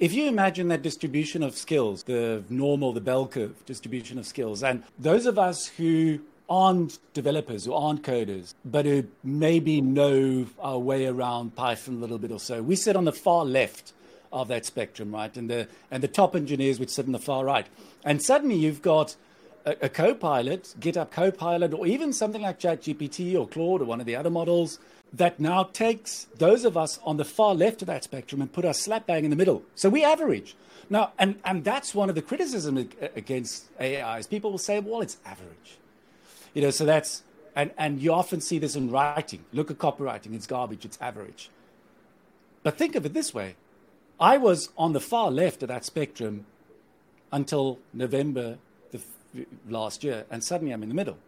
if you imagine that distribution of skills, the normal, the bell curve distribution of skills, and those of us who aren't developers, who aren't coders, but who maybe know our way around Python a little bit or so, we sit on the far left of that spectrum, right? And the, and the top engineers would sit on the far right. And suddenly you've got a, a co-pilot, GitHub Copilot, or even something like ChatGPT or Claude or one of the other models that now takes those of us on the far left of that spectrum and put us slap bang in the middle. So we average. Now, and, and that's one of the criticisms against AI is people will say, well, it's average. You know, so that's, and, and you often see this in writing. Look at copywriting, it's garbage, it's average. But think of it this way I was on the far left of that spectrum until November the, last year, and suddenly I'm in the middle.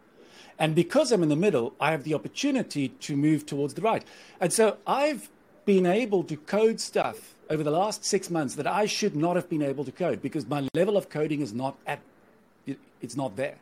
And because I'm in the middle, I have the opportunity to move towards the right. And so I've been able to code stuff over the last six months that I should not have been able to code because my level of coding is not at, it's not there.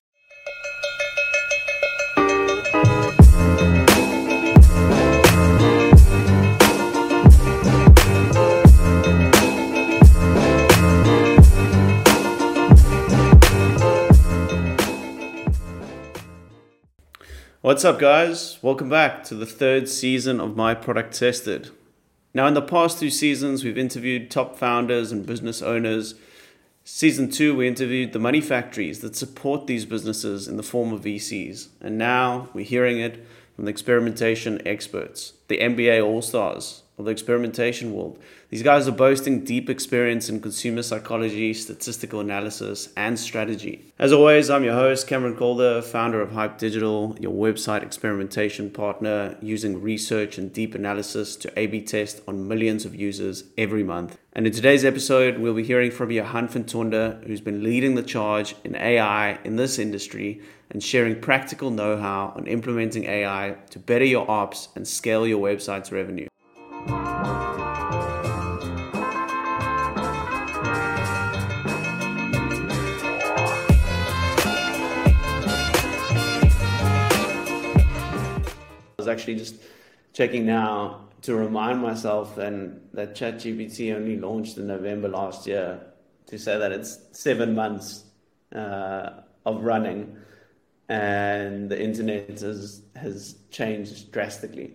What's up, guys? Welcome back to the third season of My Product Tested. Now, in the past two seasons, we've interviewed top founders and business owners. Season two, we interviewed the money factories that support these businesses in the form of VCs. And now we're hearing it from the experimentation experts, the NBA All Stars, of the experimentation world. These guys are boasting deep experience in consumer psychology, statistical analysis, and strategy. As always, I'm your host, Cameron Calder, founder of Hype Digital, your website experimentation partner, using research and deep analysis to A B test on millions of users every month. And in today's episode, we'll be hearing from Johann van Tonder, who's been leading the charge in AI in this industry and sharing practical know how on implementing AI to better your ops and scale your website's revenue. Actually just checking now to remind myself then that ChatGPT only launched in November last year to say that it's seven months uh, of running and the internet has, has changed drastically.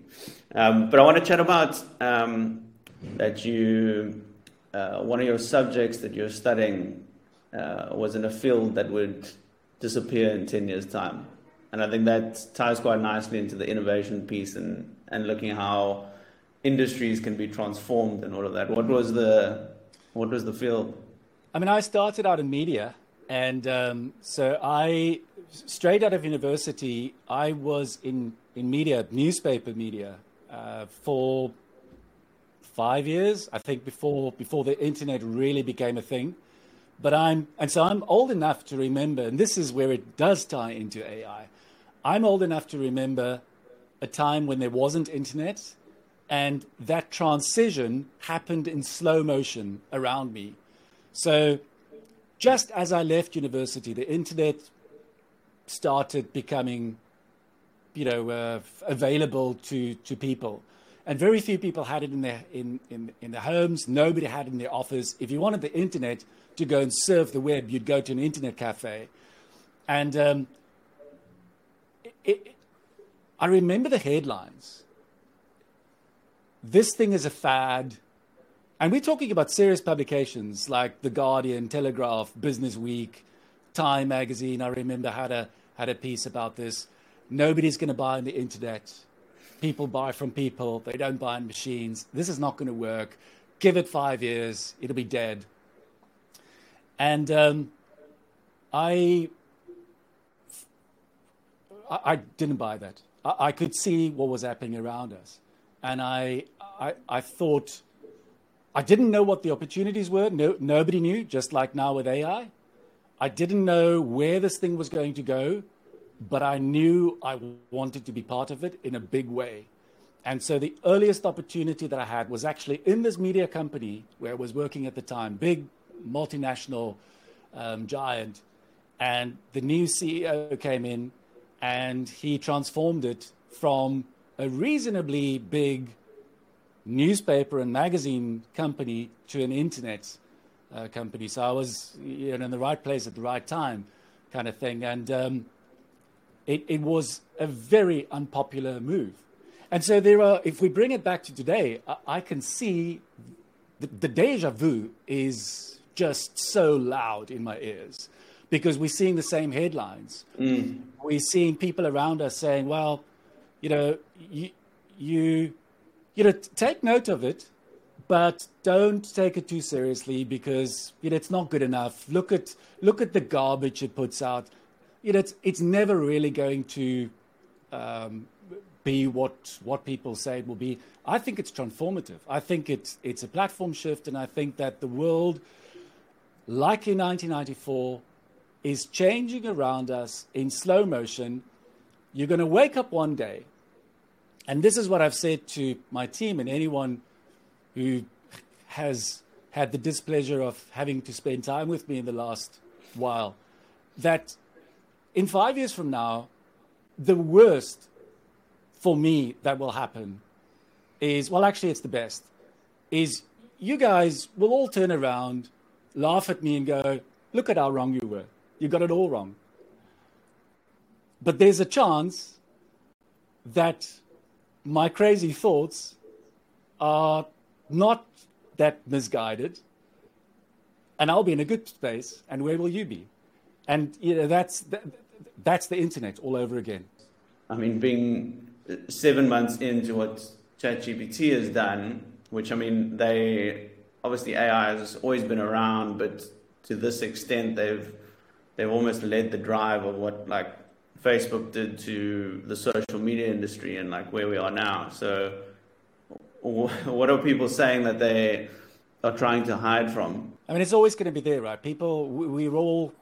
Um, but I want to chat about um, that you, uh, one of your subjects that you're studying uh, was in a field that would disappear in 10 years' time. And I think that ties quite nicely into the innovation piece and, and looking how industries can be transformed and all of that. What was the, what was the field? I mean, I started out in media. And um, so I straight out of university, I was in, in media, newspaper media, uh, for five years, I think, before before the internet really became a thing. But I'm and so I'm old enough to remember, and this is where it does tie into AI. I'm old enough to remember a time when there wasn't internet, and that transition happened in slow motion around me. So just as I left university, the internet started becoming, you know, uh, available to, to people. And very few people had it in their, in, in, in their homes. Nobody had it in their office. If you wanted the internet to go and surf the web, you'd go to an internet cafe. And um, it, I remember the headlines. This thing is a fad. And we're talking about serious publications like The Guardian, Telegraph, Business Week, Time magazine, I remember, had a, had a piece about this. Nobody's going to buy on the internet. People buy from people, they don't buy on machines. This is not going to work. Give it five years, it'll be dead. And um, I, I, I, didn't buy that. I, I, could see what was happening around us. And I, I, I thought, I didn't know what the opportunities were. No, nobody knew, just like now with AI. I didn't know where this thing was going to go, but I knew I wanted to be part of it in a big way. And so the earliest opportunity that I had was actually in this media company where I was working at the time, big multinational um, giant. And the new CEO came in and he transformed it from a reasonably big newspaper and magazine company to an internet uh, company. So I was you know, in the right place at the right time, kind of thing. And um, it, it was a very unpopular move. And so there are, if we bring it back to today, I, I can see the, the deja vu is just so loud in my ears because we're seeing the same headlines. Mm. We're seeing people around us saying, well, you know, you, you, you know, take note of it, but don't take it too seriously because you know it's not good enough. Look at look at the garbage it puts out. You know, it's it's never really going to um, be what what people say it will be. I think it's transformative. I think it's it's a platform shift, and I think that the world, like in 1994, is changing around us in slow motion. You're going to wake up one day, and this is what I've said to my team and anyone who has had the displeasure of having to spend time with me in the last while, that in five years from now, the worst for me that will happen is well, actually, it's the best. Is you guys will all turn around, laugh at me, and go, Look at how wrong you were. You got it all wrong. But there's a chance that my crazy thoughts are not that misguided, and I'll be in a good space, and where will you be? And you know, that's, that, that's the internet all over again. I mean, being seven months into what ChatGPT has done, which I mean, they obviously AI has always been around, but to this extent, they've they've almost led the drive of what like Facebook did to the social media industry and like where we are now. So what are people saying that they are trying to hide from? I mean, it's always going to be there, right? People, we're all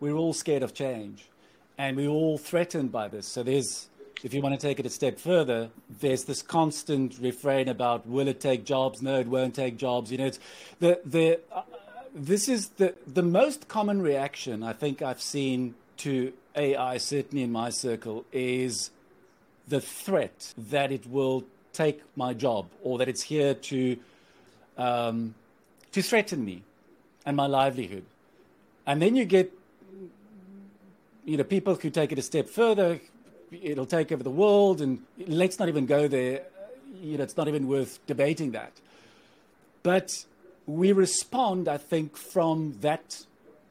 we're all scared of change, and we're all threatened by this. So there's, if you want to take it a step further, there's this constant refrain about will it take jobs? No, it won't take jobs. You know, it's the the. This is the the most common reaction I think I've seen to AI, certainly in my circle, is the threat that it will take my job or that it's here to, um, to threaten me and my livelihood. And then you get, you know, people who take it a step further. It'll take over the world, and let's not even go there. You know, it's not even worth debating that. But we respond, I think, from that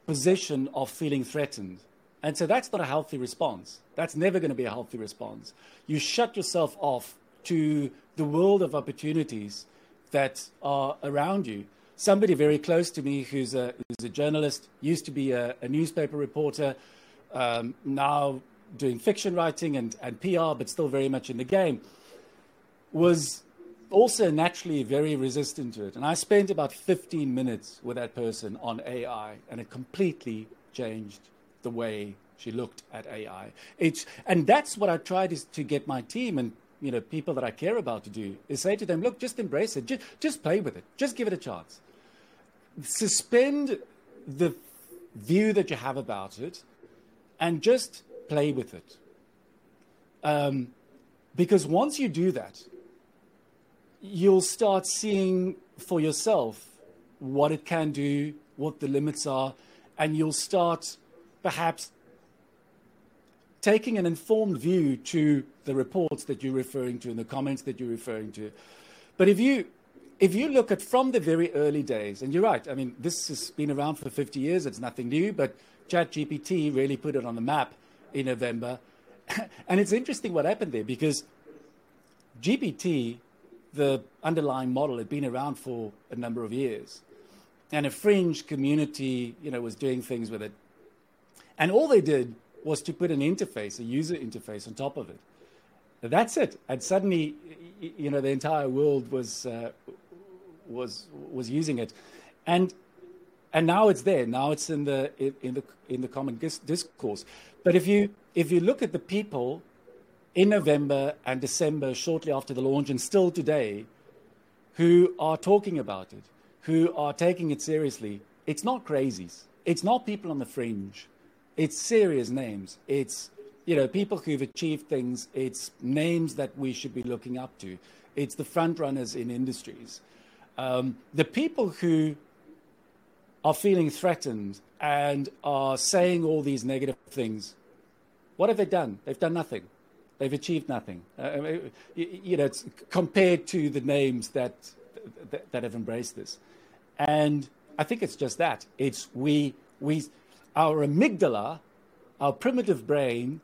position of feeling threatened. And so that's not a healthy response. That's never going to be a healthy response. You shut yourself off to the world of opportunities that are around you. Somebody very close to me who's a, who's a journalist, used to be a, a newspaper reporter, um, now doing fiction writing and, and PR, but still very much in the game, was also naturally very resistant to it. And I spent about 15 minutes with that person on AI, and it completely changed the way she looked at AI. It's, and that's what I tried is to get my team and you know, people that I care about to do is say to them, look, just embrace it. Just, just play with it. Just give it a chance. Suspend the view that you have about it and just play with it. Um, because once you do that, you'll start seeing for yourself what it can do, what the limits are, and you'll start perhaps taking an informed view to the reports that you're referring to and the comments that you're referring to. But if you if you look at from the very early days, and you're right, I mean, this has been around for 50 years, it's nothing new, but ChatGPT really put it on the map in November. and it's interesting what happened there because GPT, the underlying model, had been around for a number of years. And a fringe community, you know, was doing things with it. And all they did was to put an interface, a user interface on top of it. That's it. And suddenly, you know, the entire world was uh, was was using it, and and now it's there. Now it's in the in the in the common discourse. But if you if you look at the people in November and December, shortly after the launch, and still today, who are talking about it, who are taking it seriously, it's not crazies. It's not people on the fringe. It's serious names. It's you know, people who've achieved things, it's names that we should be looking up to. It's the front runners in industries. Um, the people who are feeling threatened and are saying all these negative things, what have they done? They've done nothing. They've achieved nothing. Uh, you know, compared to the names that, that, that have embraced this, and I think it's just that. It's we we our amygdala, our primitive brain,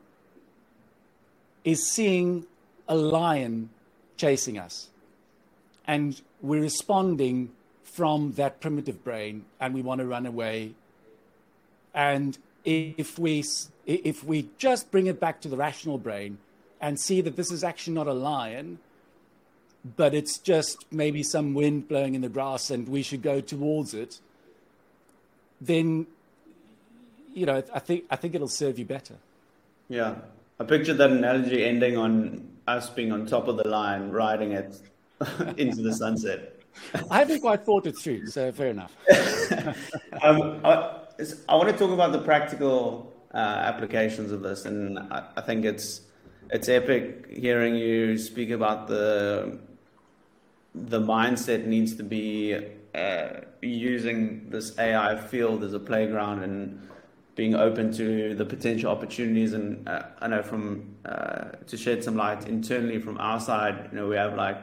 is seeing a lion chasing us, and we're responding from that primitive brain, and we want to run away. And if we if we just bring it back to the rational brain and see that this is actually not a lion, but it's just maybe some wind blowing in the grass and we should go towards it, then you know I think I think it'll serve you better. Yeah, I pictured that analogy ending on us being on top of the lion, riding it into the sunset. I haven't quite thought it through, so fair enough. um, I, I, want to talk about the practical uh, applications of this, and I, I think it's it's epic hearing you speak about the the mindset needs to be uh, using this AI field as a playground and being open to the potential opportunities. And uh, I know from uh, to shed some light internally from our side, you know, we have like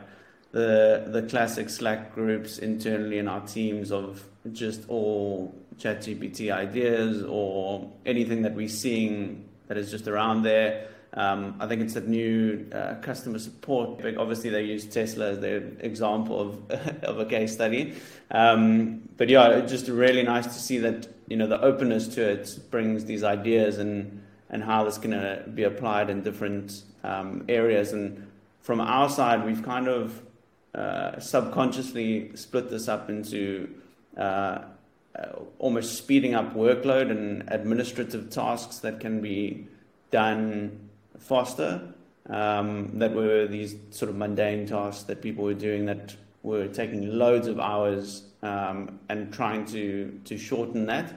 the the classic Slack groups internally in our teams of just all ChatGPT ideas or anything that we're seeing that is just around there. Um, I think it's a new uh, customer support. Obviously, they use Tesla as their example of, of a case study. Um, but yeah, it's just really nice to see that you know the openness to it brings these ideas and and how this can uh, be applied in different um, areas. And from our side, we've kind of uh, subconsciously split this up into uh, uh, almost speeding up workload and administrative tasks that can be done faster. Um, that were these sort of mundane tasks that people were doing that were taking loads of hours um, and trying to to shorten that.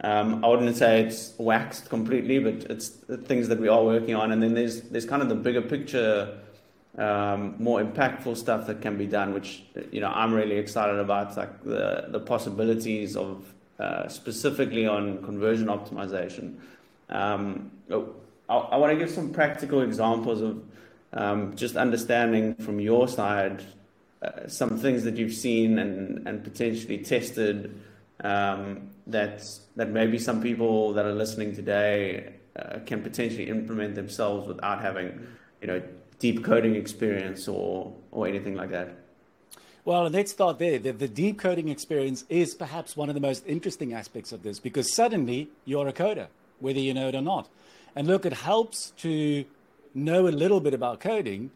Um, I wouldn't say it's waxed completely, but it's things that we are working on. And then there's there's kind of the bigger picture, um, more impactful stuff that can be done, which you know I'm really excited about, like the the possibilities of uh, specifically on conversion optimization. Um, oh, I, I want to give some practical examples of um, just understanding from your side uh, some things that you've seen and, and potentially tested um, that that maybe some people that are listening today uh, can potentially implement themselves without having you know deep coding experience or or anything like that. Well, let's start there. The, the, deep coding experience is perhaps one of the most interesting aspects of this because suddenly you're a coder, whether you know it or not. And look, it helps to know a little bit about coding,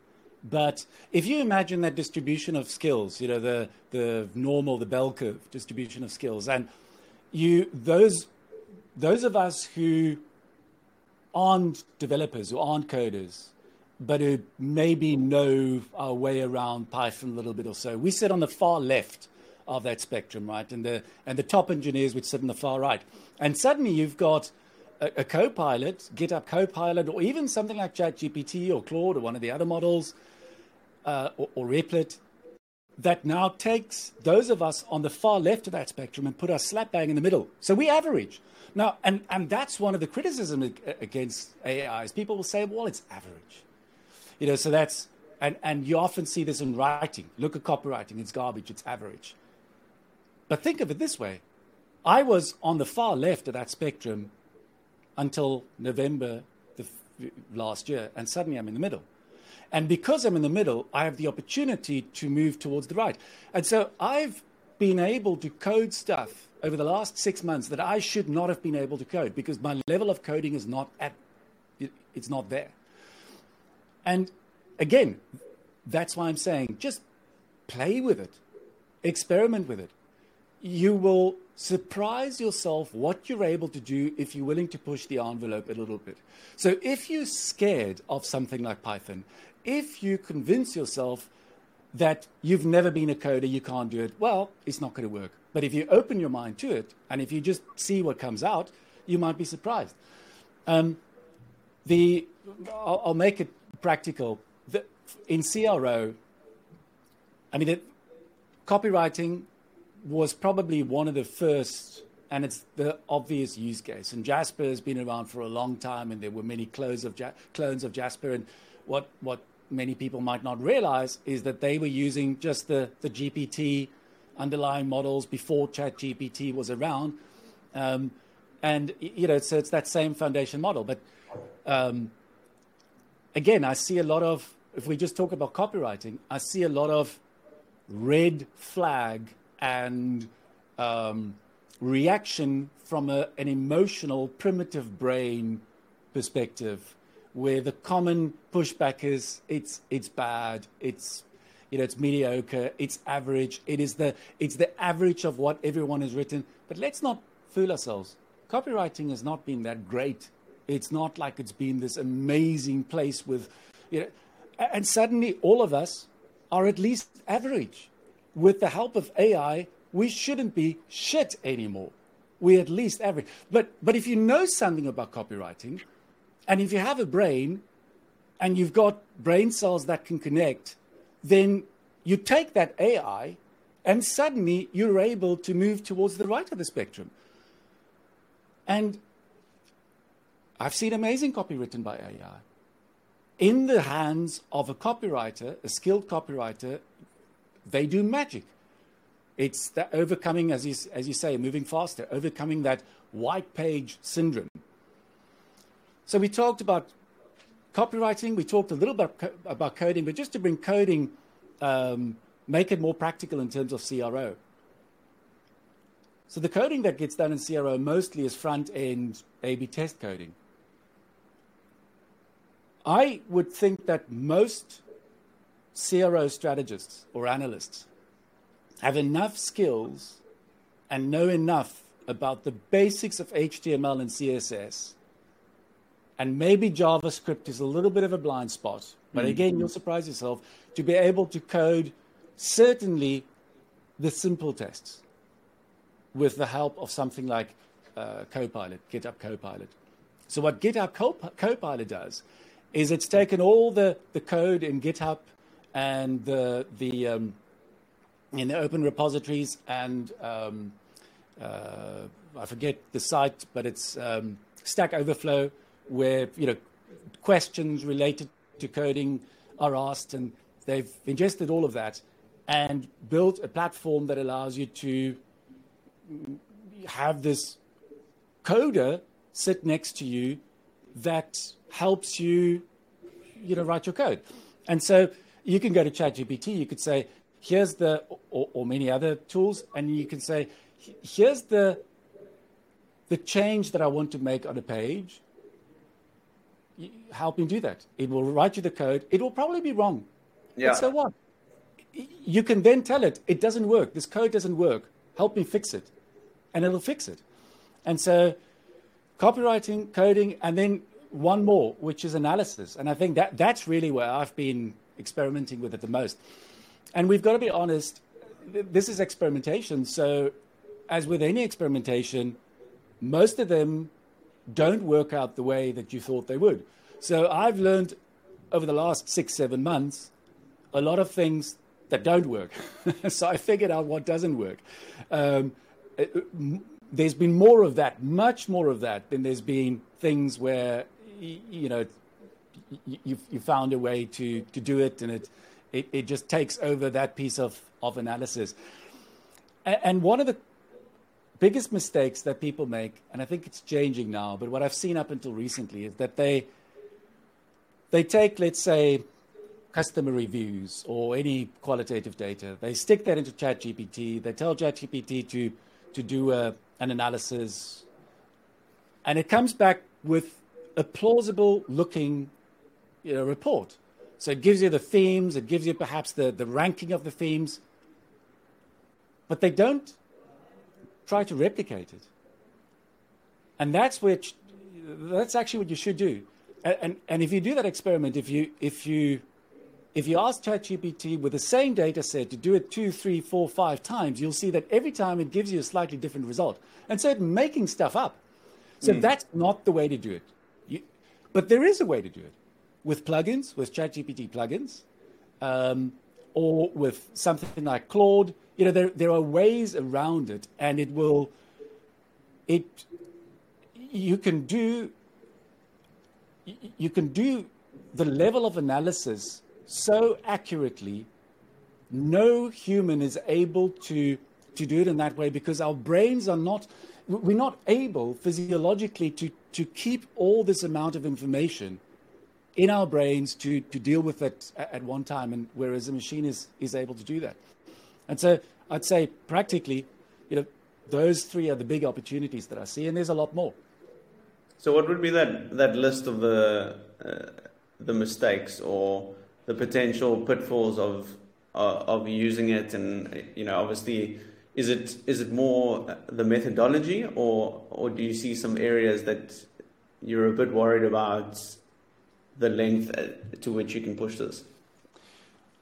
but if you imagine that distribution of skills, you know, the, the normal, the bell curve distribution of skills, and you those those of us who aren't developers, who aren't coders, but who maybe know our way around Python a little bit or so, we sit on the far left of that spectrum, right? And the and the top engineers would sit on the far right. And suddenly you've got a, a Copilot, GitHub Copilot, or even something like ChatGPT or Claude or one of the other models, uh, or, or Replit, that now takes those of us on the far left of that spectrum and put us slap bang in the middle. So we average. Now, and, and that's one of the criticisms against AI is People will say, well, it's average. You know, so that's, and, and you often see this in writing. Look at copywriting, it's garbage, it's average. But think of it this way I was on the far left of that spectrum until November f- last year, and suddenly I'm in the middle. And because I'm in the middle, I have the opportunity to move towards the right. And so I've been able to code stuff over the last six months that I should not have been able to code because my level of coding is not at, it's not there. And again, that's why I'm saying just play with it, experiment with it. You will surprise yourself what you're able to do if you're willing to push the envelope a little bit. So if you're scared of something like Python, if you convince yourself that you've never been a coder, you can't do it, well, it's not going to work. But if you open your mind to it and if you just see what comes out, you might be surprised. Um, the, I'll, I'll, make it practical. The, in CRO, I mean, the, copywriting was probably one of the first, and it's the obvious use case. And Jasper has been around for a long time, and there were many clones of, ja- clones of Jasper. And what, what many people might not realize is that they were using just the, the GPT underlying models before ChatGPT was around. Um, and, you know, so it's that same foundation model. But um, again, I see a lot of, if we just talk about copywriting, I see a lot of red flag and um, reaction from a, an emotional, primitive brain perspective, where the common pushback is it's it's bad, it's you know it's mediocre, it's average, it is the it's the average of what everyone has written. But let's not fool ourselves. Copywriting has not been that great. It's not like it's been this amazing place with, you know, and suddenly all of us are at least average. With the help of AI, we shouldn't be shit anymore. We're at least average. But, but if you know something about copywriting, and if you have a brain and you've got brain cells that can connect, then you take that AI and suddenly you're able to move towards the right of the spectrum. And I've seen amazing copy written by AI. In the hands of a copywriter, a skilled copywriter, they do magic. It's that overcoming, as you, as you say, moving faster, overcoming that white page syndrome. So we talked about copywriting, we talked a little bit about coding, but just to bring coding, um, make it more practical in terms of CRO. So the coding that gets done in CRO mostly is front end A B test coding. I would think that most CRO strategists or analysts have enough skills and know enough about the basics of HTML and CSS. And maybe JavaScript is a little bit of a blind spot. But mm-hmm. again, you'll surprise yourself to be able to code certainly the simple tests with the help of something like uh, Copilot, GitHub Copilot. So, what GitHub Copilot does is it's taken all the, the code in GitHub and the, the um, in the open repositories and um, uh, I forget the site, but it's um, Stack Overflow, where you know questions related to coding are asked, and they've ingested all of that and built a platform that allows you to have this coder sit next to you that helps you, you know, write your code. And so you can go to ChatGPT. You could say, here's the, or, or many other tools, and you can say, here's the the change that I want to make on a page. Help me do that. It will write you the code. It will probably be wrong. Yeah. But so what? You can then tell it, it doesn't work. This code doesn't work. Help me fix it. And it'll fix it. And so copywriting, coding, and then one more, which is analysis. And I think that that's really where I've been experimenting with it the most. And we've got to be honest, this is experimentation. So, as with any experimentation, most of them don't work out the way that you thought they would. So, I've learned over the last six, seven months a lot of things that don't work. so, I figured out what doesn't work. Um, it, there's been more of that, much more of that than there's been things where you know, you, you found a way to, to do it and it, it, it just takes over that piece of, of analysis. And, and one of the biggest mistakes that people make, and I think it's changing now, but what I've seen up until recently is that they, they take, let's say, customer reviews or any qualitative data, they stick that into ChatGPT, they tell ChatGPT to, to do a, an analysis, and it comes back with a plausible looking you know, report. So it gives you the themes, it gives you perhaps the, the ranking of the themes, but they don't try to replicate it. And that's which that's actually what you should do. And, and, and if you do that experiment, if you if you if you ask ChatGPT with the same data set to do it two, three, four, five times, you'll see that every time it gives you a slightly different result. And so it's making stuff up. So mm. that's not the way to do it. But there is a way to do it with plugins, with ChatGPT plugins, um, or with something like Claude. you know, there, there are ways around it, and it will, it, you can do, you can do the level of analysis so accurately, no human is able to, to do it in that way because our brains are not, we're not able physiologically to, to keep all this amount of information in our brains to, to deal with it at one time, and whereas a machine is, is able to do that. And so I'd say practically, you know, those three are the big opportunities that I see, and there's a lot more. So, what would be that, that list of the uh, the mistakes or the potential pitfalls of uh, of using it? And you know, obviously, is it is it more the methodology, or or do you see some areas that you're a bit worried about the length uh, to which you can push this?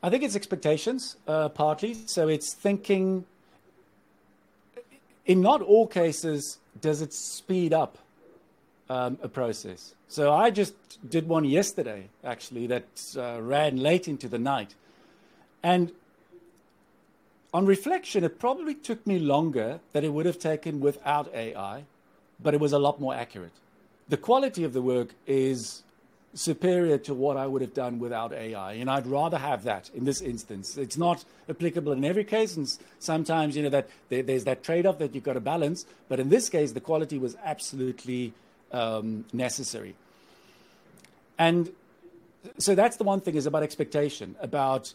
I think it's expectations, uh, partly. So it's thinking. In not all cases does it speed up um, a process. So I just did one yesterday, actually, that uh, ran late into the night, and on reflection, it probably took me longer than it would have taken without AI, but it was a lot more accurate. The quality of the work is superior to what I would have done without AI. And I'd rather have that in this instance. It's not applicable in every case, and sometimes you know that there, there's that trade-off that you've got to balance. But in this case, the quality was absolutely um, necessary. And so that's the one thing is about expectation, about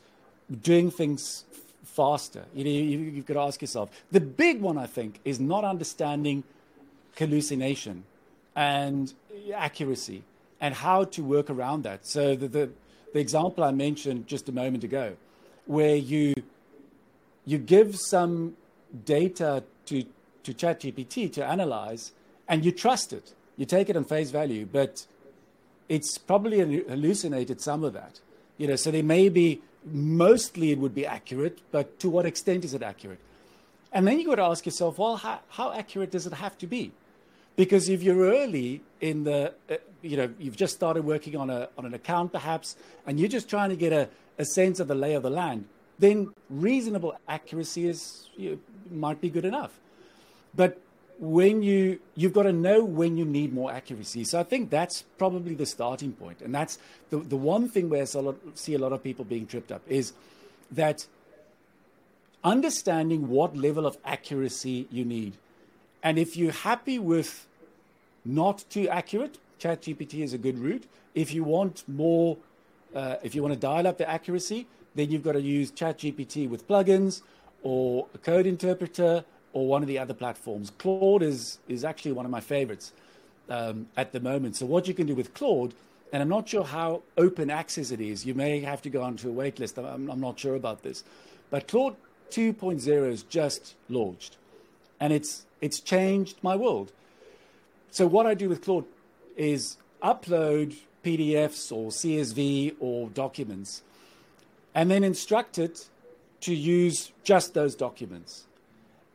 doing things faster. You know, you, you've got to ask yourself. The big one, I think, is not understanding hallucination and accuracy and how to work around that. So the, the, the example I mentioned just a moment ago, where you you give some data to to ChatGPT to analyze, and you trust it. You take it on face value, but it's probably hallucinated some of that. You know, so there may be mostly it would be accurate, but to what extent is it accurate? And then you got to ask yourself, well, how, how accurate does it have to be? Because if you're early in the, uh, you know, you've just started working on, a, on an account perhaps, and you're just trying to get a, a sense of the lay of the land, then reasonable accuracy is, you might be good enough. But when you, you've got to know when you need more accuracy. So I think that's probably the starting. And that's the, the one thing where I see a lot of people being tripped up is that understanding what level of accuracy you need and if you're happy with not too accurate, ChatGPT is a good route. If you want more, uh, if you want to dial up the accuracy, then you've got to use ChatGPT with plugins or a code interpreter or one of the other platforms. Claude is, is actually one of my favorites um, at the moment. So, what you can do with Claude, and I'm not sure how open access it is, you may have to go onto a waitlist. I'm, I'm not sure about this. But Claude 2.0 is just launched and it's it's changed my world. So what I do with Claude is upload PDFs or CSV or documents, and then instruct it to use just those documents.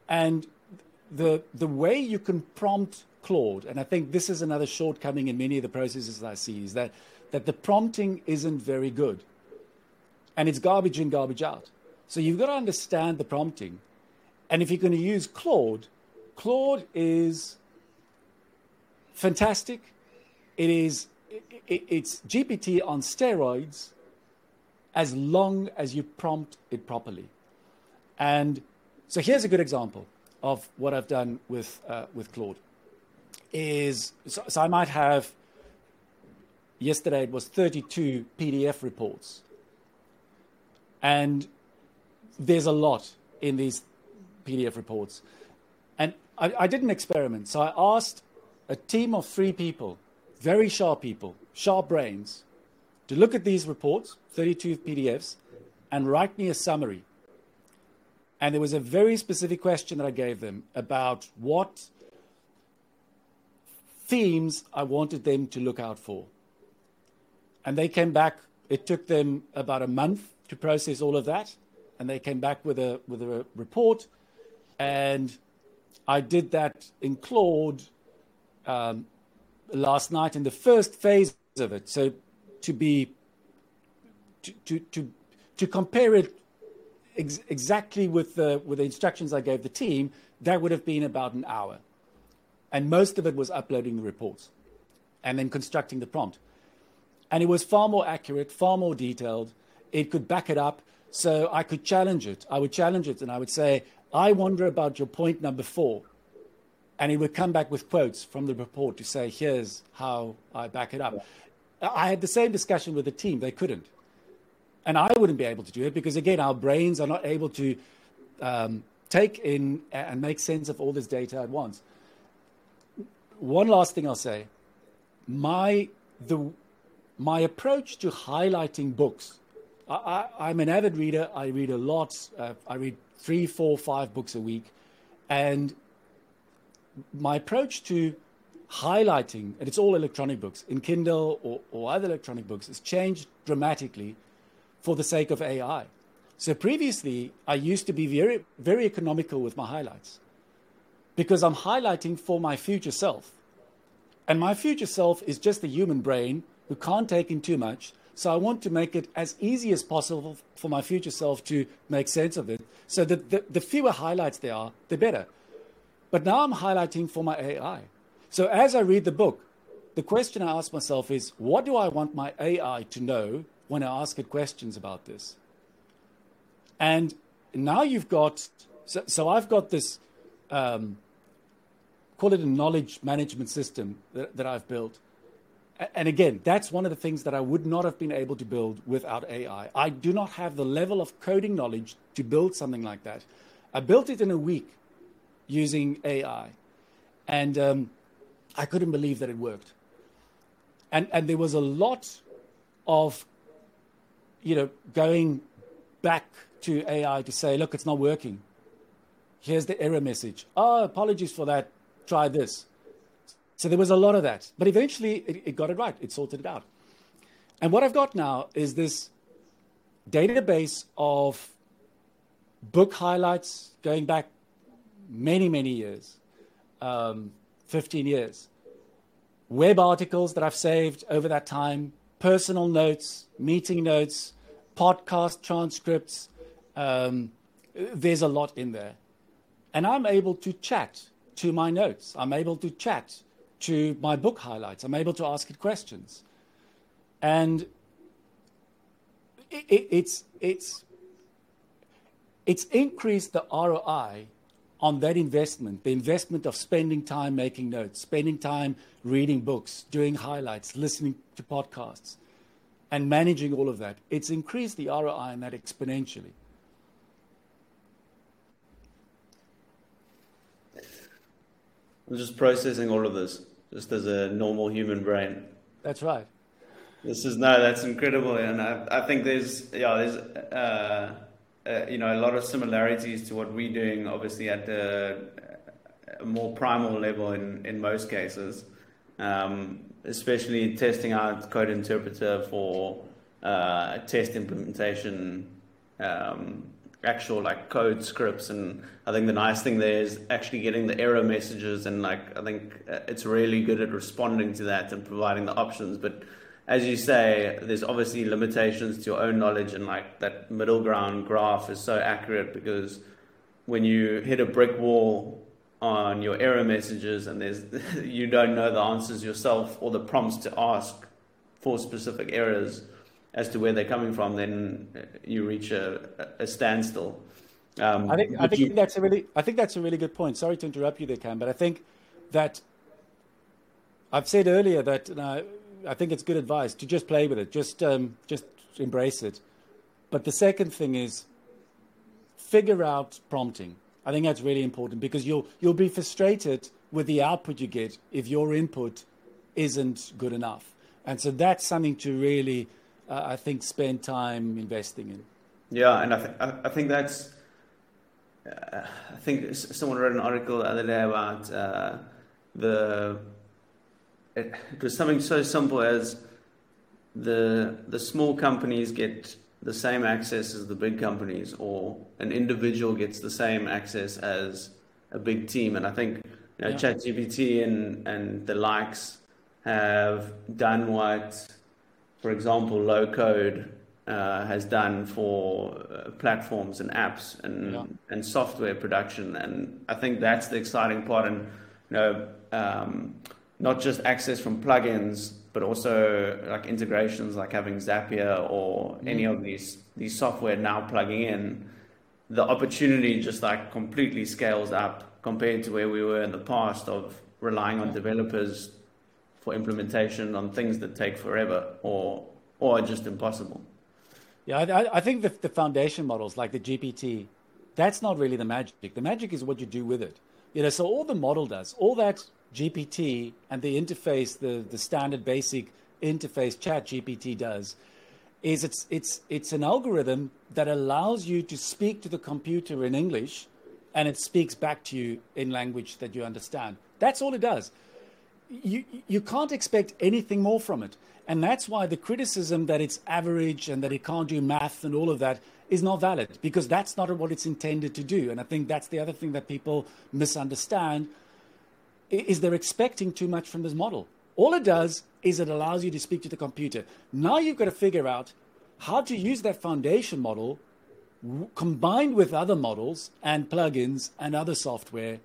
And the the way you can prompt Claude, and I think this is another shortcoming in many of the processes I see, is that that the prompting isn't very good. And it's garbage in, garbage out. So you've got to understand the prompting and if you're going to use Claude, Claude is fantastic. It is it, it's GPT on steroids as long as you prompt it properly. And so here's a good example of what I've done with uh, with Claude. Is so, so I might have yesterday it was 32 PDF reports, and there's a lot in these PDF reports. And I, I did an experiment. So I asked a team of three people, very sharp people, sharp brains, to look at these reports, 32 PDFs, and write me a summary. And there was a very specific question that I gave them about what themes I wanted them to look out for. And they came back, it took them about a month to process all of that. And they came back with a, with a report and I did that in Claude um, last night in the first phase of it. So to be to, to, to, to compare it ex- exactly with the, with the instructions I gave the team, that would have been about an hour. And most of it was uploading the reports and then constructing the prompt. And it was far more accurate, far more detailed. It could back it up. So I could challenge it. I would challenge it and I would say, I wonder about your point number four. And he would come back with quotes from the report to say, here's how I back it up. I had the same discussion with the team. They couldn't. And I wouldn't be able to do it because, again, our brains are not able to um, take in and make sense of all this data at once. One last thing I'll say my, the, my approach to highlighting books, I, am an avid reader. I read a lot. Uh, I read three, four, five books a week. And my approach to highlighting, and it's all electronic books, in Kindle or, or other electronic books, has changed dramatically for the sake of AI. So previously, I used to be very, very economical with my highlights because I'm highlighting for my future self. And my future self is just a human brain who can't take in too much. So I want to make it as easy as possible for my future self to make sense of it. So that the, the fewer highlights there are, the better. But now I'm highlighting for my AI. So as I read the book, the question I ask myself is what do I want my AI to know when I ask it questions about this? And now you've got, so, so I've got this, um, call it a knowledge management system that, that I've built. And again, that's one of the things that I would not have been able to build without AI. I do not have the level of coding knowledge to build something like that. I built it in a week using AI. And um, I couldn't believe that it worked. And, and there was a lot of, you know, going back to AI to say, look, it's not working. Here's the error message. Oh, apologies for that. Try this. So there was a lot of that. But eventually it, it got it right. It sorted it out. And what I've got now is this database of book highlights going back many, many years, um, 15 years, web articles that I've saved over that time, personal notes, meeting notes, podcast transcripts, um, there's a lot in there. And I'm able to chat to my notes. I'm able to chat to my book highlights. I'm able to ask it questions. And it, it, it's, it's, it's increased the ROI on that investment, the investment of spending time making notes, spending time reading books, doing highlights, listening to podcasts, and managing all of that. It's increased the ROI on that exponentially. I'm just processing all of this, just as a normal human brain. That's right. This is no, that's incredible, and I, I think there's yeah, there's uh, uh, you know a lot of similarities to what we're doing, obviously at the a more primal level in in most cases, um, especially testing out code interpreter for uh, test implementation. Um, actual like code scripts and i think the nice thing there is actually getting the error messages and like i think uh, it's really good at responding to that and providing the options but as you say there's obviously limitations to your own knowledge and like that middle ground graph is so accurate because when you hit a brick wall on your error messages and there's you don't know the answers yourself or the prompts to ask for specific errors as to where they're coming from, then you reach a, a standstill. Um, I think I think you... that's a really I think that's a really good point. Sorry to interrupt you there, Cam, but I think that I've said earlier that uh, I think it's good advice to just play with it, just um, just embrace it. But the second thing is figure out prompting. I think that's really important because you'll you'll be frustrated with the output you get if your input isn't good enough. And so that's something to really uh, I think, spend time investing in. Yeah, and I, th- I think that's. Uh, I think someone wrote an article the other day about uh, the. It, was something so simple as the the small companies get the same access as the big companies, or an individual gets the same access as a big team. And I think you know, yeah. ChatGPT and and the likes have done what for example, low code uh, has done for uh, platforms and apps and yeah. and software production, and I think that's the exciting part. And you know, um, not just access from plugins, but also like integrations, like having Zapier or mm. any of these these software now plugging in. The opportunity just like completely scales up compared to where we were in the past of relying on developers for implementation on things that take forever or or are just impossible. Yeah, I, I think the, the foundation models like the GPT, that's not really the magic. The magic is what you do with it. You know, so all the model does, all that GPT and the interface, the, the standard basic interface chat GPT does, is it's, it's, it's an algorithm that allows you to speak to the computer in English and it speaks back to you in language that you understand. That's all it does. You, you can't expect anything more from it. And that's why the criticism that it's average and that it can't do math and all of that is not valid because that's not what it's intended to do. And I think that's the other thing that people misunderstand is they're expecting too much from this model. All it does is it allows you to speak to the computer. Now you've got to figure out how to use that foundation model combined with other models and plugins and other software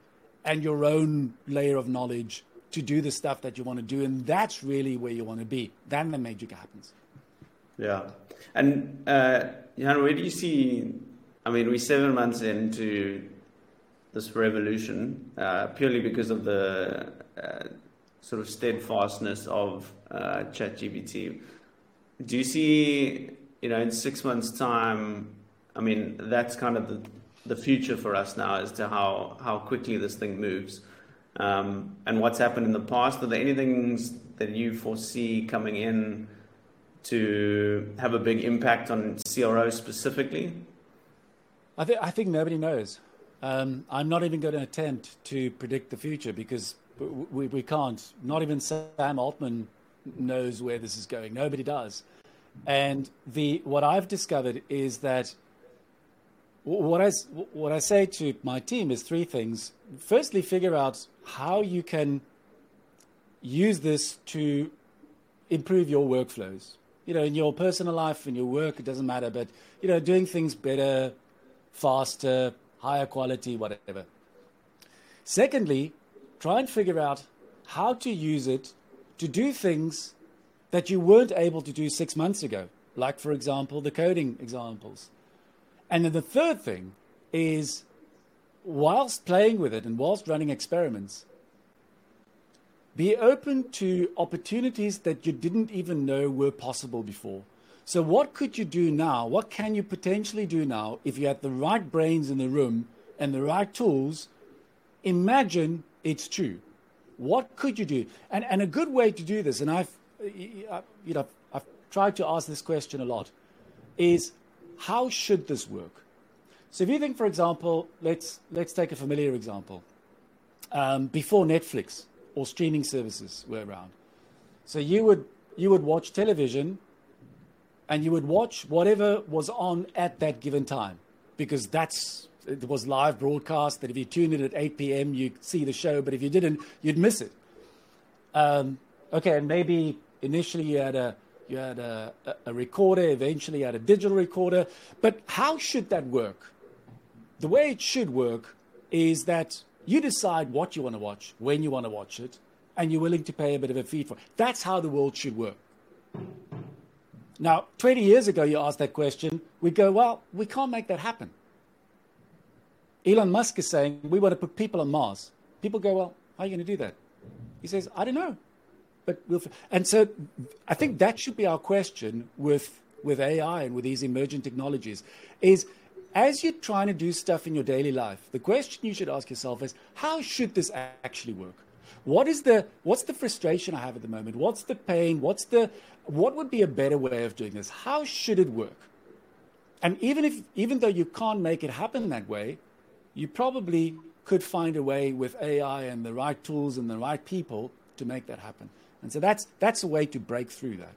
and your own layer of knowledge to do the stuff that you want to do. And that's really where you want to be. Then the magic happens. Yeah. And, uh, Jan, where do you see? I mean, we're seven months into this revolution uh, purely because of the uh, sort of steadfastness of uh, ChatGPT. Do you see, you know, in six months' time? I mean, that's kind of the, the future for us now as to how, how quickly this thing moves um, and what's happened in the past. Are there any things that you foresee coming in to have a big impact on CRO specifically? I, th- I think nobody knows. Um, I'm not even going to attempt to predict the future because we, we can't. Not even Sam Altman knows where this is going. Nobody does. And the what I've discovered is that what I, what I say to my team is three things. Firstly, figure out how you can use this to improve your workflows. You know, in your personal life, in your work, it doesn't matter, but, you know, doing things better, faster, higher quality, whatever. Secondly, try and figure out how to use it to do things that you weren't able to do six months ago, like, for example, the coding examples. And then the third thing is, whilst playing with it and whilst running experiments, be open to opportunities that you didn't even know were possible before. So, what could you do now? What can you potentially do now if you had the right brains in the room and the right tools? Imagine it's true. What could you do? And, and a good way to do this, and I've, you know, I've tried to ask this question a lot, is how should this work? So, if you think, for example, let's, let's take a familiar example. Um, before Netflix or streaming services were around. So, you would, you would watch television and you would watch whatever was on at that given time because that's it was live broadcast that if you tuned in at 8 p.m you'd see the show but if you didn't you'd miss it. Um, okay and maybe initially you had a you had a, a recorder eventually you had a digital recorder but how should that work? The way it should work is that you decide what you want to watch when you want to watch it and you're willing to pay a bit of a fee for it. That's how the world should work now, 20 years ago, you asked that question, we go, well, we can't make that happen. Elon Musk is saying, we want to put people on Mars. People go, well, how are you going to do that? He says, I don't know. But we'll. And so I think that should be our question with, with AI and with these emerging technologies is as you're trying to do stuff in your daily life, the question you should ask yourself is, how should this actually work? What is the what's the frustration I have at the moment? What's the pain? What's the what would be a better way of doing this? How should it work? And even if even though you can't make it happen that way, you probably could find a way with AI and the right tools and the right people to make that happen. And so that's that's a way to break through that.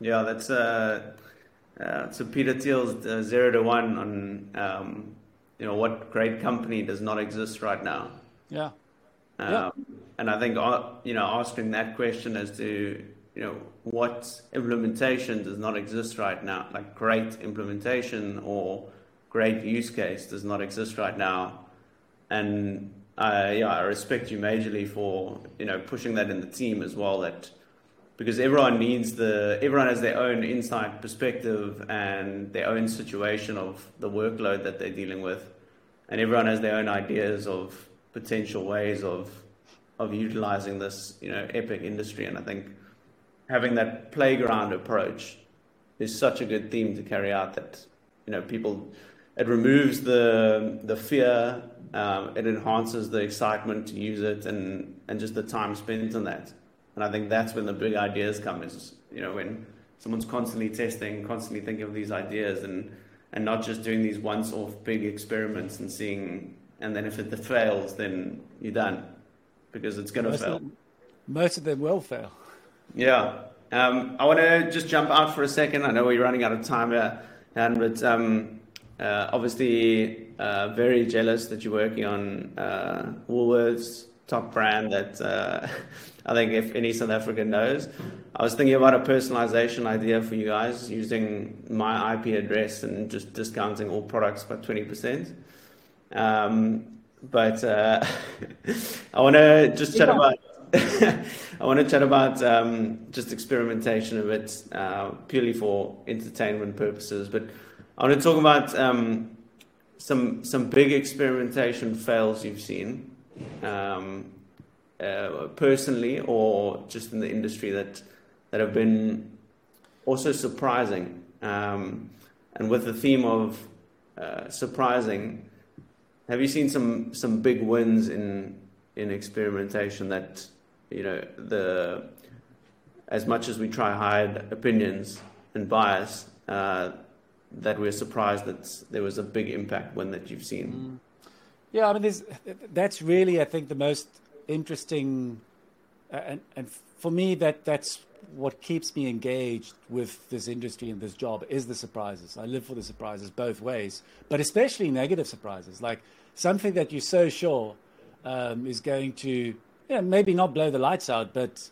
Yeah, that's uh, uh so Peter Thiel's uh, zero to one on um, you know what great company does not exist right now. Yeah. Um, yeah. And I think uh, you know asking that question as to you know, what implementation does not exist right now, like great implementation or great use case does not exist right now. And uh, yeah, I respect you majorly for you know pushing that in the team as well. That because everyone needs the everyone has their own insight perspective and their own situation of the workload that they're dealing with and everyone has their own ideas of potential ways of of utilizing this you know epic industry and i think having that playground approach is such a good theme to carry out that you know people it removes the the fear um, it enhances the excitement to use it and and just the time spent on that and I think that's when the big ideas come is, you know, when someone's constantly testing, constantly thinking of these ideas and, and not just doing these once off big experiments and seeing, and then if it fails, then you're done because it's going to fail. Most of them will fail. Yeah. Um, I want to just jump out for a second. I know we're running out of time here, and but um, uh, obviously uh, very jealous that you're working on uh, Woolworths top brand that uh, I think if any South African knows. I was thinking about a personalization idea for you guys using my IP address and just discounting all products by 20%. Um, but uh, I want to just chat about. I want to chat about um, just experimentation a bit, uh, purely for entertainment purposes. But I want to talk about um, some some big experimentation fails you've seen, um, uh, personally or just in the industry that that have been also surprising. Um, and with the theme of uh, surprising, have you seen some some big wins in in experimentation that you know the as much as we try hide opinions and bias, uh, that we're surprised that there was a big impact when that you've seen. Mm. Yeah, I mean, that's really, I think, the most interesting, uh, and, and for me, that that's what keeps me engaged with this industry and this job is the surprises. I live for the surprises both ways, but especially negative surprises, like something that you're so sure um, is going to, know, maybe not blow the lights out, but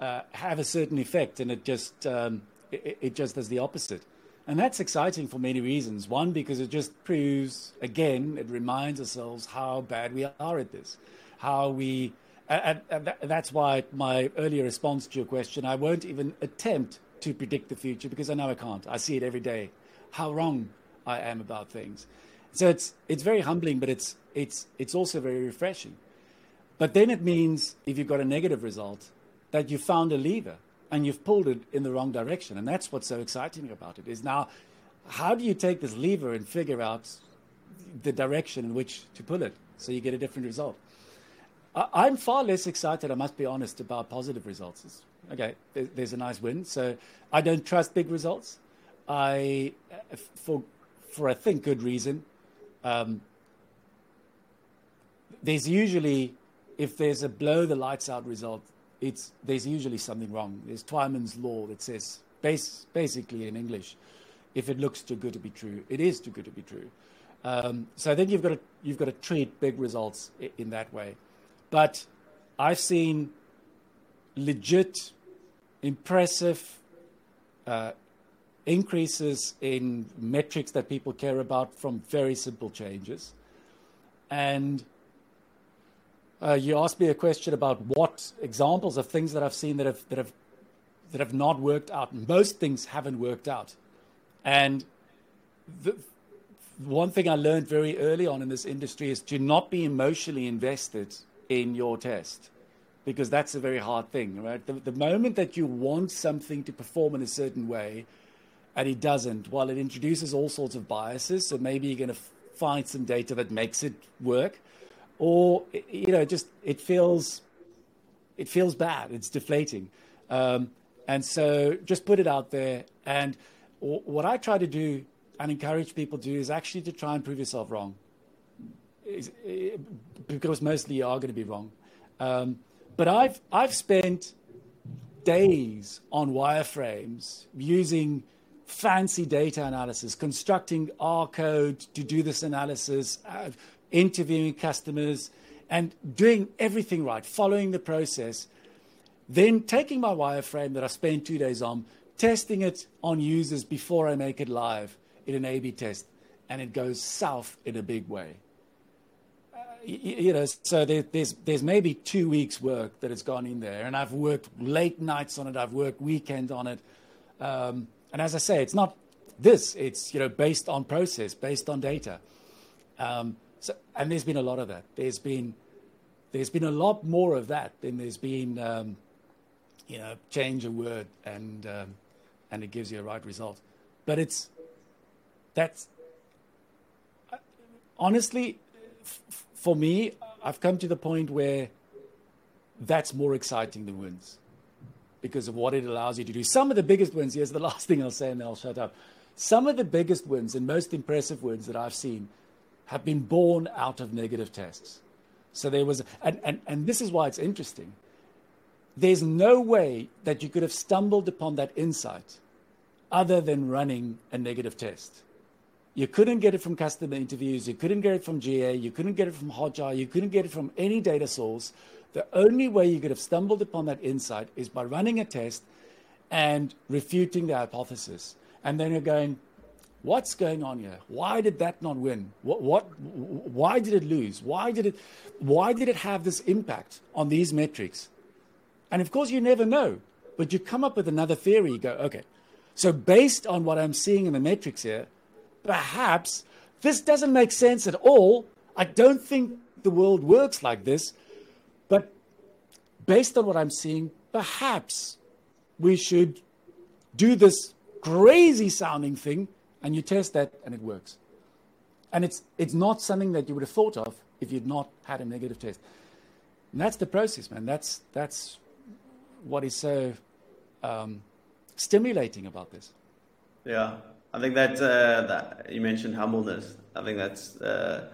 uh, have a certain effect, and it just um, it, it just does the opposite. And that's exciting for many reasons. One, because it just proves, again, it reminds ourselves how bad we are at this. How we, and, and that's why my earlier response to your question, I won't even attempt to predict the future because I know I can't. I see it every day, how wrong I am about things. So it's, it's very humbling, but it's, it's, it's also very refreshing. But then it means if you've got a negative result, that you found a lever and you've pulled it in the wrong direction. And that's what's so exciting about it is now, how do you take this lever and figure out the direction in which to pull it so you get a different result? I, am far less excited, I must be honest, about positive results. Okay, there's a nice win. So I don't trust big results. I, for, for I think good reason, um, there's usually, if there's a blow the lights out result, it's there's usually something wrong. There's Twyman's law that says, base, basically in English, if it looks too good to be true, it is too good to be true. Um, so then you've got to you've got to treat big results in that way. But I've seen legit, impressive uh, increases in metrics that people care about from very simple changes, and uh, you asked me a question about what examples of things that I've seen that have that have that have not worked out. Most things haven't worked out, and the one thing I learned very early on in this industry is to not be emotionally invested in your test, because that's a very hard thing, right? The, the moment that you want something to perform in a certain way, and it doesn't, while it introduces all sorts of biases, so maybe you're going to find some data that makes it work or you know, just it feels it feels bad. It's deflating, um, and so just put it out there. And what I try to do and encourage people to do is actually to try and prove yourself wrong, because mostly you are going to be wrong. Um, but I've I've spent days on wireframes using fancy data analysis, constructing R code to do this analysis, uh, interviewing customers, and doing everything right, following the process. then taking my wireframe that I spent two days on, testing it on users before I make it live in an A B test, and it goes south in a big way. Uh, you, know, so there, there's, there's maybe two weeks' work that has gone in there, and I've worked late nights on it, I've worked weekends on it. Um, and as I say, it's not this, it's you know, based on process, based on data. Um, so, and there's been a lot of that. There's been, there's been a lot more of that than there's been, um, you know, change a word and, um, and it gives you a right result. But it's, that's, honestly, f- for me, I've come to the point where that's more exciting than wins because of what it allows you to do. Some of the biggest wins, here's the last thing I'll say and then I'll shut up. Some of the biggest wins and most impressive wins that I've seen have been born out of negative tests. So there was, and, and, and this is why it's interesting. There's no way that you could have stumbled upon that insight other than running a negative test. You couldn't get it from customer interviews, you couldn't get it from GA, you couldn't get it from Hotjar, you couldn't get it from any data source. The only way you could have stumbled upon that insight is by running a test and refuting the hypothesis. And then you're going, what's going on here? Why did that not win? What, what, why did it lose? Why did it, why did it have this impact on these metrics? And of course, you never know, but you come up with another theory. You go, okay, so based on what I'm seeing in the metrics here, perhaps this doesn't make sense at all. I don't think the world works like this, but based on what I'm seeing, perhaps we should do this crazy sounding thing and you test that and it works. And it's, it's not something that you would have thought of if you'd not had a negative test. And that's the process, man. That's, that's what is so um, stimulating about this. Yeah, I think that, uh, that you mentioned humbleness. I think that's uh,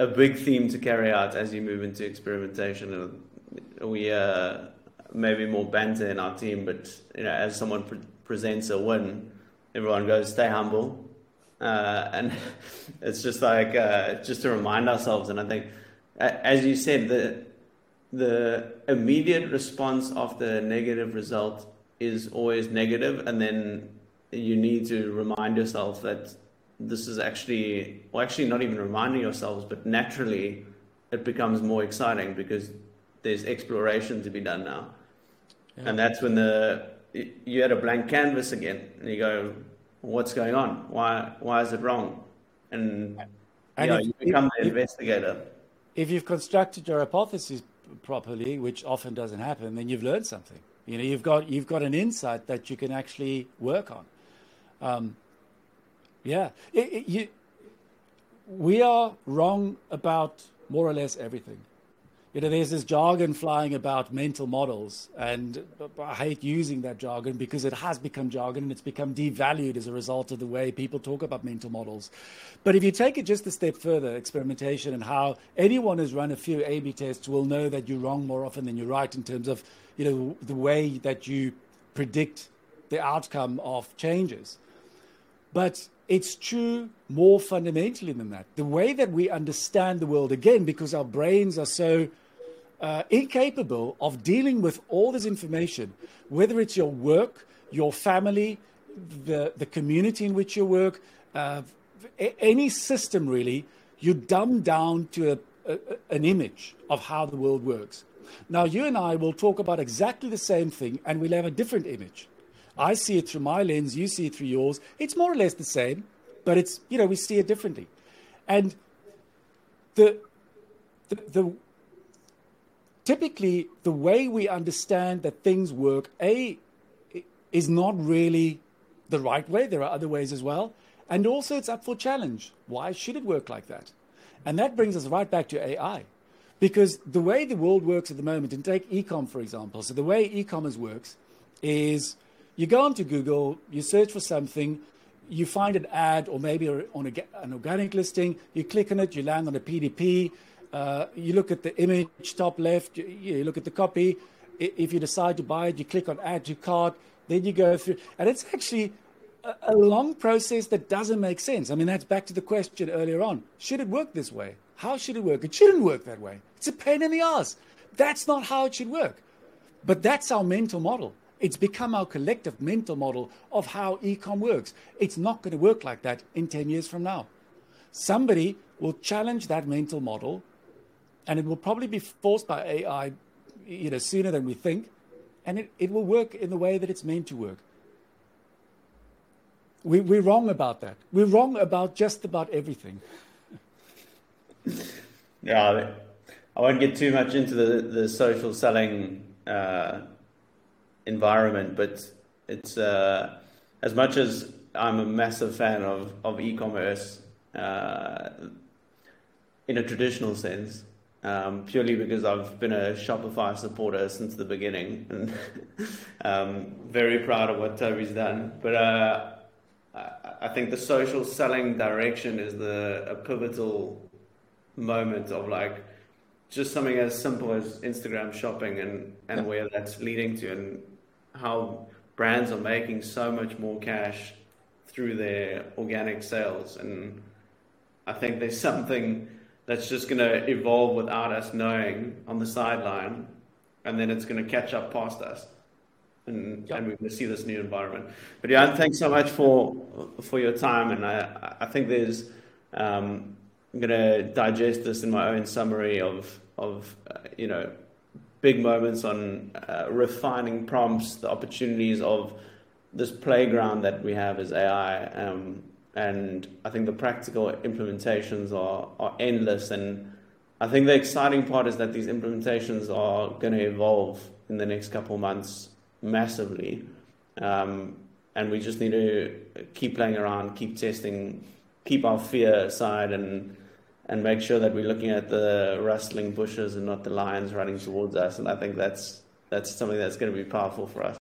a big theme to carry out as you move into experimentation. We uh, maybe more banter in our team, but you know, as someone pre- presents a win, everyone goes, "Stay humble," uh, and it's just like uh, just to remind ourselves. And I think, as you said, the the immediate response of the negative result is always negative, and then you need to remind yourself that this is actually, well, actually not even reminding yourselves, but naturally it becomes more exciting because there's exploration to be done now. Yeah. And that's when the you had a blank canvas again, and you go, "What's going on? Why why is it wrong?" And, and yeah, if, you become if, the investigator. If you've constructed your hypothesis properly, which often doesn't happen, then you've learned something. You know, you've got you've got an insight that you can actually work on. Um, yeah, it, it, you, we are wrong about more or less everything. You know, there's this jargon flying about mental models, and I hate using that jargon because it has become jargon and it's become devalued as a result of the way people talk about mental models. But if you take it just a step further, experimentation and how anyone who's run a few A/B tests will know that you're wrong more often than you're right in terms of, you know, the way that you predict the outcome of changes. But it's true more fundamentally than that. The way that we understand the world, again, because our brains are so uh, incapable of dealing with all this information, whether it's your work, your family, the, the community in which you work, uh, any system really, you dumb down to a, a, an image of how the world works. Now, you and I will talk about exactly the same thing, and we'll have a different image. I see it through my lens, you see it through yours. It's more or less the same, but it's, you know, we see it differently. And the, the, the typically the way we understand that things work, A, is not really the right way. There are other ways as well. And also, it's up for challenge. Why should it work like that? And that brings us right back to AI. Because the way the world works at the moment, and take ecom for example, so the way e commerce works is you go onto Google, you search for something, you find an ad or maybe on an organic listing, you click on it, you land on a PDP, uh, you look at the image top left, you, you, look at the copy. If you decide to buy it, you click on add to cart, then you go through. And it's actually a, a long process that doesn't make sense. I mean, that's back to the question earlier on. Should it work this way? How should it work? It shouldn't work that way. It's a pain in the ass. That's not how it should work. But that's our mental model. It's become our collective mental model of how ecom works. It's not going to work like that in 10 years from now. Somebody will challenge that mental model, and it will probably be forced by AI you know, sooner than we think, and it, it will work in the way that it's meant to work. We, we're wrong about that. We're wrong about just about everything. yeah, I won't get too much into the, the social selling uh, environment, but it's uh, as much as I'm a massive fan of, of e-commerce uh, in a traditional sense, um, purely because I've been a Shopify supporter since the beginning, and um, very proud of what Tobi's done. But uh, I think the social selling direction is the a pivotal moment of like just something as simple as Instagram shopping and and where that's leading to, and how brands are making so much more cash through their organic sales. And I think there's something that's just going to evolve without us knowing on the sideline, and then it's going to catch up past us. And, yep. and we're going to see this new environment. But yeah, thanks so much for for your time. And I I think there's um, I'm going to digest this in my own summary of of uh, you know big moments on uh, refining prompts, the opportunities of this playground that we have as AI. Um, and I think the practical implementations are, are endless. And I think the exciting part is that these implementations are going to evolve in the next couple of months massively. Um, and we just need to keep playing around, keep testing, keep our fear aside, and and make sure that we're looking at the rustling bushes and not the lions running towards us. And I think that's that's something that's going to be powerful for us.